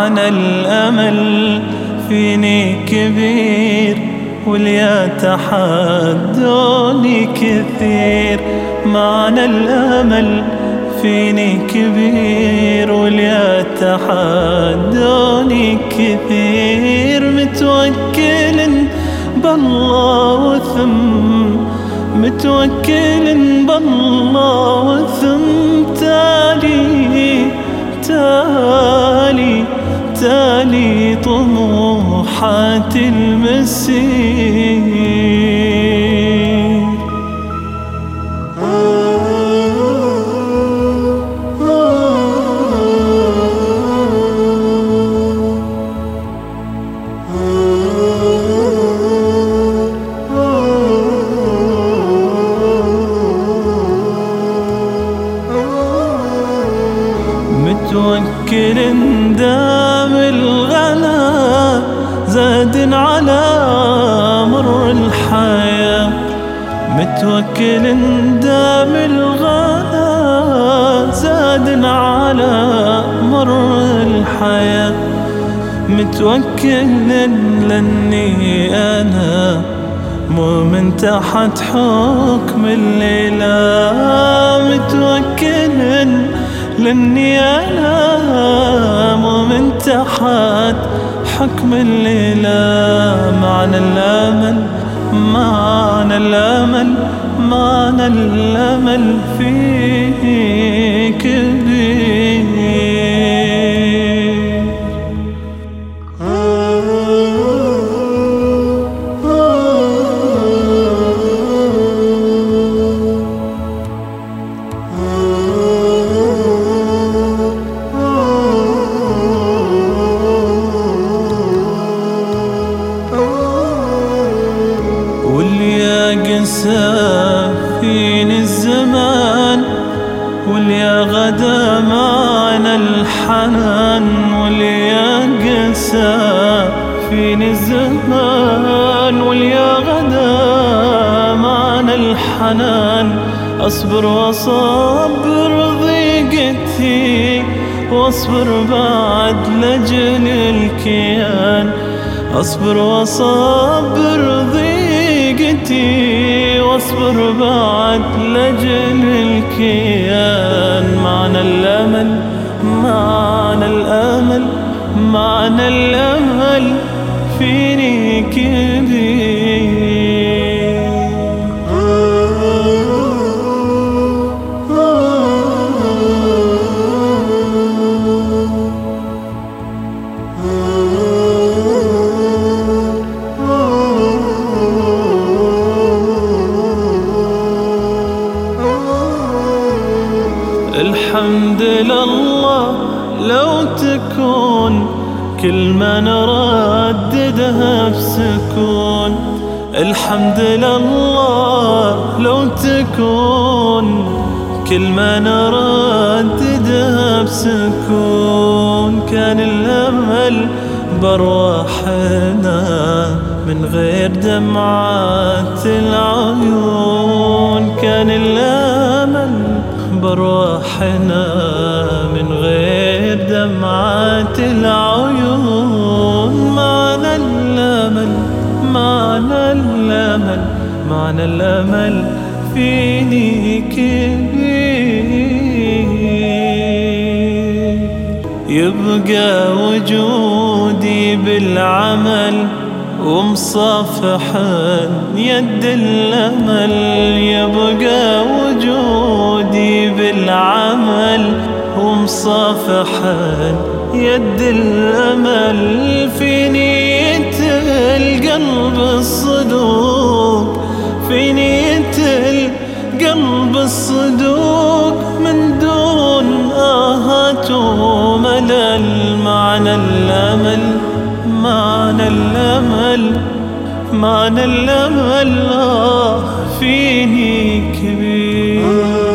معنى الأمل فيني كبير واللي يتحدوني كثير. معنى الأمل فيني كبير واللي يتحدوني كثير. متوكل بالله وثم متوكل بالله وثم تالي تالي تالي طموحات المسير. متوكل دام الغلا زاد على مر الحياة. متوكل دام الغلا زاد على مر الحياة. متوكل لاني أنا مو من تحت حكم الليلة. لأني أنا مو من تحت حكم الليلة معنى الامل معنى الامل معنى الامل فيه فيني الزمان واللي غدا معنا الحنان واللي قسى فيني الزمان واللي غدا معنا الحنان. أصبر وأصبر ضيقتي وأصبر بعد لجل الكيان. أصبر وأصبر ضيقتي واصبر بعد لجل الكيان. معنى الأمل معنى الأمل معنى الأمل. فيني كبير الحمد لله لو تكون كل ما نرددها بسكون الحمد لله لو تكون كل ما نرددها بسكون كان الأمل برواحنا من غير دمعات العيون. كان الأمل برواحنا من غير دمعات العيون. معنى الأمل معنى الأمل معنى الأمل فيني كبير. يبقى وجودي بالعمل ومصافحا يد الأمل يبقى وجودي بالعمل. ومصافحا يد الأمل في نية القلب الصدوق. في نية القلب الصدوق من دون آهات وملل معنى الأمل. الأمل معنى الأمل آه فيني كبير.